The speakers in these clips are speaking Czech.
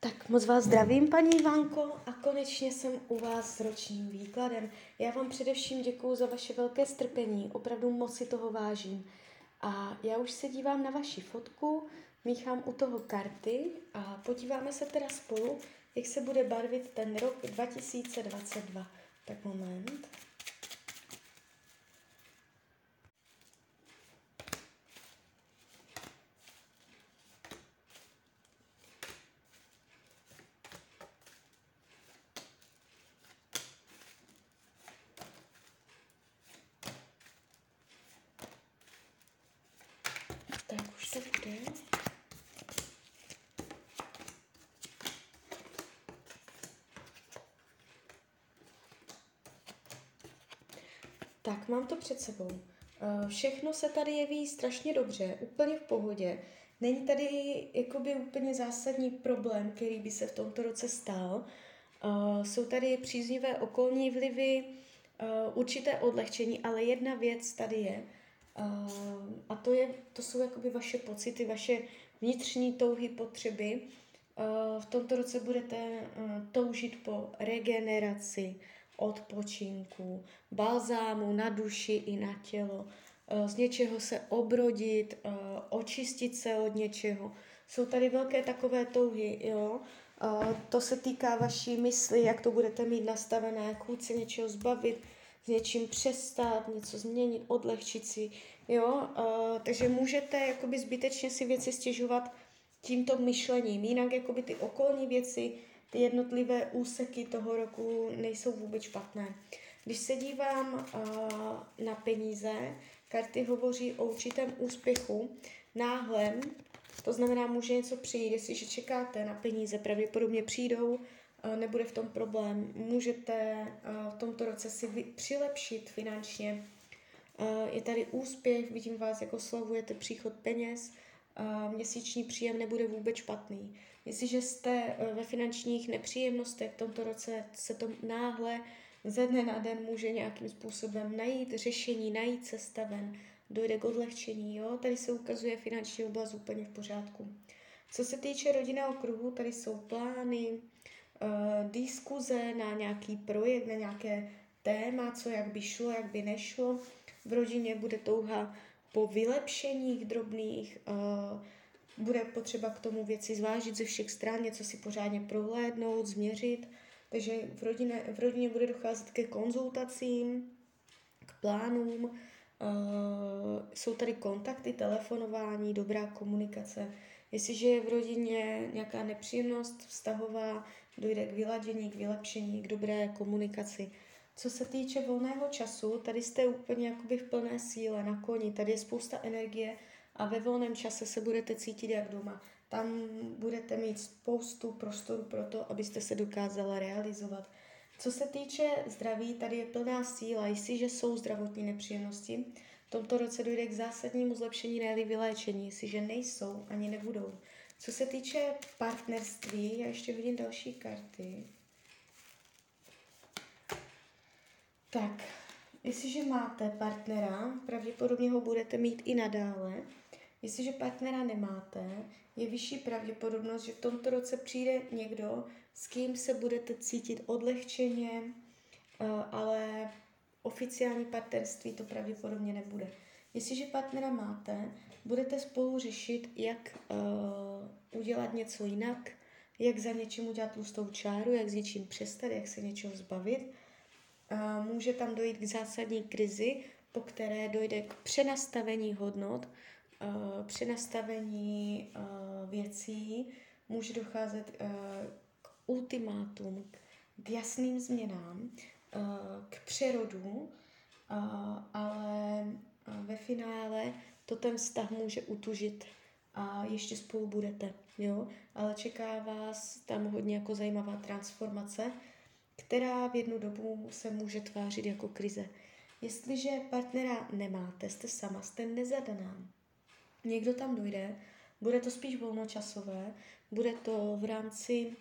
Tak moc vás zdravím, paní Ivanko, a konečně jsem u vás s ročním výkladem. Já vám především děkuji za vaše velké strpení, opravdu moc si toho vážím. A já už se dívám na vaši fotku, míchám u toho karty a podíváme se teda spolu, jak se bude barvit ten rok 2022. Tak moment. To bude. Tak, mám to před sebou. Eh, Všechno se tady jeví strašně dobře, úplně v pohodě. Není tady jakoby úplně zásadní problém, který by se v tomto roce stal. Eh, Jsou tady příznivé okolní vlivy, eh, určité odlehčení, ale jedna věc tady je, a to, je, to jsou jakoby vaše pocity, vaše vnitřní touhy, potřeby. V tomto roce budete toužit po regeneraci, odpočinku, balzámu na duši i na tělo, z něčeho se obrodit, očistit se od něčeho. Jsou tady velké takové touhy, jo. To se týká vaší mysli, jak to budete mít nastavené, jak chuť se něčeho zbavit, něčím přestat, něco změnit, odlehčit si, jo, uh, takže můžete jakoby zbytečně si věci stěžovat tímto myšlením, jinak jakoby ty okolní věci, ty jednotlivé úseky toho roku nejsou vůbec špatné. Když se dívám uh, na peníze, karty hovoří o určitém úspěchu, náhlem, to znamená, může něco přijít, jestliže čekáte na peníze, pravděpodobně přijdou, nebude v tom problém. Můžete v tomto roce si přilepšit finančně. Je tady úspěch, vidím vás, jako slavujete příchod peněz, měsíční příjem nebude vůbec špatný. Jestliže jste ve finančních nepříjemnostech v tomto roce, se to náhle ze dne na den může nějakým způsobem najít řešení, najít cesta ven, dojde k odlehčení. Jo? Tady se ukazuje finanční oblast úplně v pořádku. Co se týče rodinného kruhu, tady jsou plány, uh, diskuze na nějaký projekt, na nějaké téma, co jak by šlo, jak by nešlo. V rodině bude touha po vylepšeních drobných, uh, bude potřeba k tomu věci zvážit ze všech stran, něco si pořádně prohlédnout, změřit. Takže v rodině, v rodině bude docházet ke konzultacím, k plánům, uh, jsou tady kontakty, telefonování, dobrá komunikace. Jestliže je v rodině nějaká nepříjemnost vztahová, dojde k vyladění, k vylepšení, k dobré komunikaci. Co se týče volného času, tady jste úplně jakoby v plné síle, na koni, tady je spousta energie a ve volném čase se budete cítit jak doma. Tam budete mít spoustu prostoru pro to, abyste se dokázala realizovat. Co se týče zdraví, tady je plná síla, jestliže jsou zdravotní nepříjemnosti, v tomto roce dojde k zásadnímu zlepšení, ne vyléčení, jestliže nejsou, ani nebudou. Co se týče partnerství, já ještě hodím další karty. Tak, jestliže máte partnera, pravděpodobně ho budete mít i nadále. Jestliže partnera nemáte, je vyšší pravděpodobnost, že v tomto roce přijde někdo, s kým se budete cítit odlehčeně, eh, ale oficiální partnerství to pravděpodobně nebude. Jestliže partnera máte, budete spolu řešit, jak uh, udělat něco jinak, jak za něčím udělat tlustou čáru, jak s něčím přestat, jak se něčeho zbavit. Uh, může tam dojít k zásadní krizi, po které dojde k přenastavení hodnot, uh, přenastavení uh, věcí, může docházet uh, k ultimátům, k jasným změnám, k přerodu, ale ve finále to ten vztah může utužit a ještě spolu budete, jo? Ale čeká vás tam hodně jako zajímavá transformace, která v jednu dobu se může tvářit jako krize. Jestliže partnera nemáte, jste sama, jste nezadaná, někdo tam dojde, bude to spíš volnočasové, bude to v rámci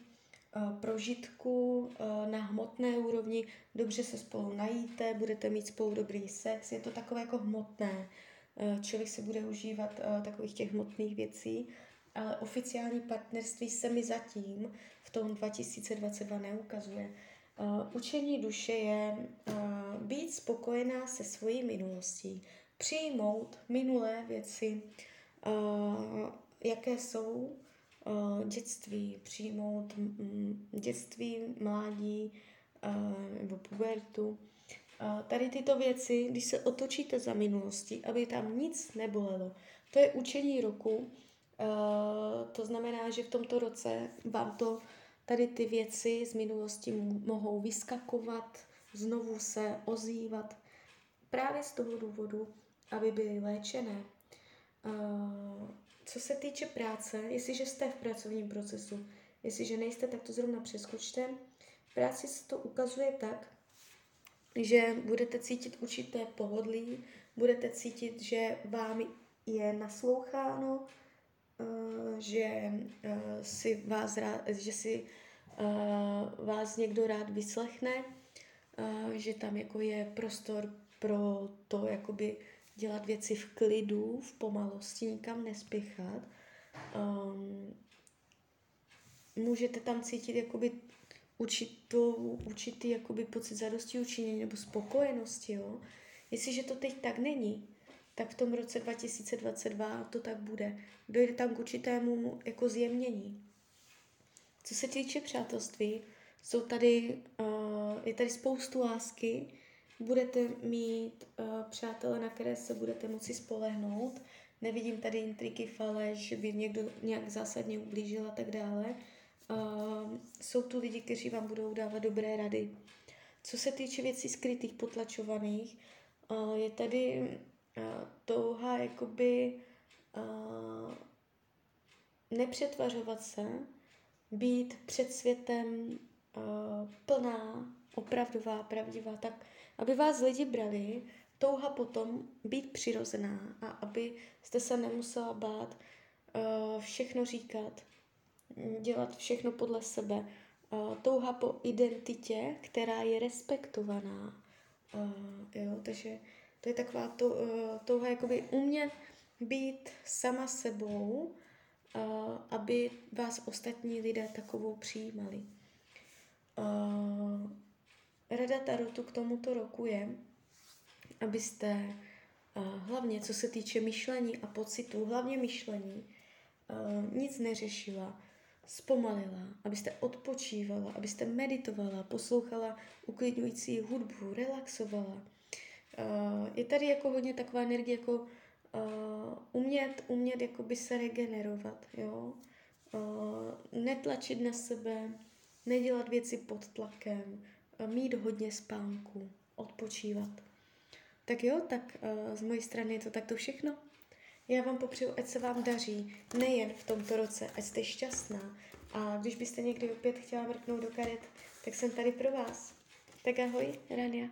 prožitku uh, na hmotné úrovni, dobře se spolu najíte, budete mít spolu dobrý sex, je to takové jako hmotné, Eh, člověk se bude užívat takových těch hmotných věcí. Ale oficiální partnerství se mi zatím v tom 2022 neukazuje. Učení duše je být spokojená se svojí minulostí, přijmout minulé věci, jaké jsou dětství, přijmout mm, dětství, mládí uh, nebo pubertu. Uh, tady tyto věci, když se otočíte za minulostí, aby tam nic nebolelo, to je učení roku. To znamená, že v tomto roce vám to tady ty věci z minulosti mohou vyskakovat, znovu se ozývat právě z toho důvodu, aby byly léčené. Co se týče práce, jestliže jste v pracovním procesu, jestliže nejste, tak to zrovna přeskočte. V práci se to ukazuje tak, že budete cítit určité pohodlí, budete cítit, že vám je nasloucháno, uh, že uh, si vás rád, že si vás někdo rád vyslechne, uh, že tam jako je prostor pro to, jakoby dělat věci v klidu, v pomalosti, nikam nespěchat. Um, můžete tam cítit jakoby určitou, určitý jakoby pocit zadosti učinění nebo spokojenosti, jo. Jestliže to teď tak není, tak v tom roce 2022 to tak bude. Dojde tam k určitému jako zjemnění. Co se týče přátelství, jsou tady, uh, je tady spoustu lásky, budete mít uh, přátele, na které se budete moci spolehnout. Nevidím tady intriky, faleš, že by někdo nějak zásadně ublížil a tak dále. Uh, jsou tu lidi, kteří vám budou dávat dobré rady. Co se týče věcí skrytých, potlačovaných, uh, je tady uh, touha jakoby uh, nepřetvařovat se, být před světem uh, plná, opravdová, pravdivá, tak aby vás lidi brali, touha potom být přirozená a aby jste se nemusela bát uh, všechno říkat, dělat všechno podle sebe. Uh, touha po identitě, která je respektovaná. Uh, jo, takže to je taková to, uh, touha jakoby umět být sama sebou, aby vás ostatní lidé takovou přijímali. Rada Tarotu k tomuto roku je, abyste uh, hlavně co se týče myšlení a pocitu, hlavně myšlení, uh, nic neřešila, zpomalila, abyste odpočívala, abyste meditovala, poslouchala uklidňující hudbu, relaxovala. Uh, je tady jako hodně taková energie, jako umět, umět jakoby se regenerovat, jo? Netlačit na sebe, nedělat věci pod tlakem, mít hodně spánku, odpočívat. Tak jo, tak uh, z mojej strany je to takto všechno. Já vám popřeju, ať se vám daří, nejen v tomto roce, ať jste šťastná. A když byste někdy opět chtěla mrknout do karet, tak jsem tady pro vás. Tak ahoj, Rania.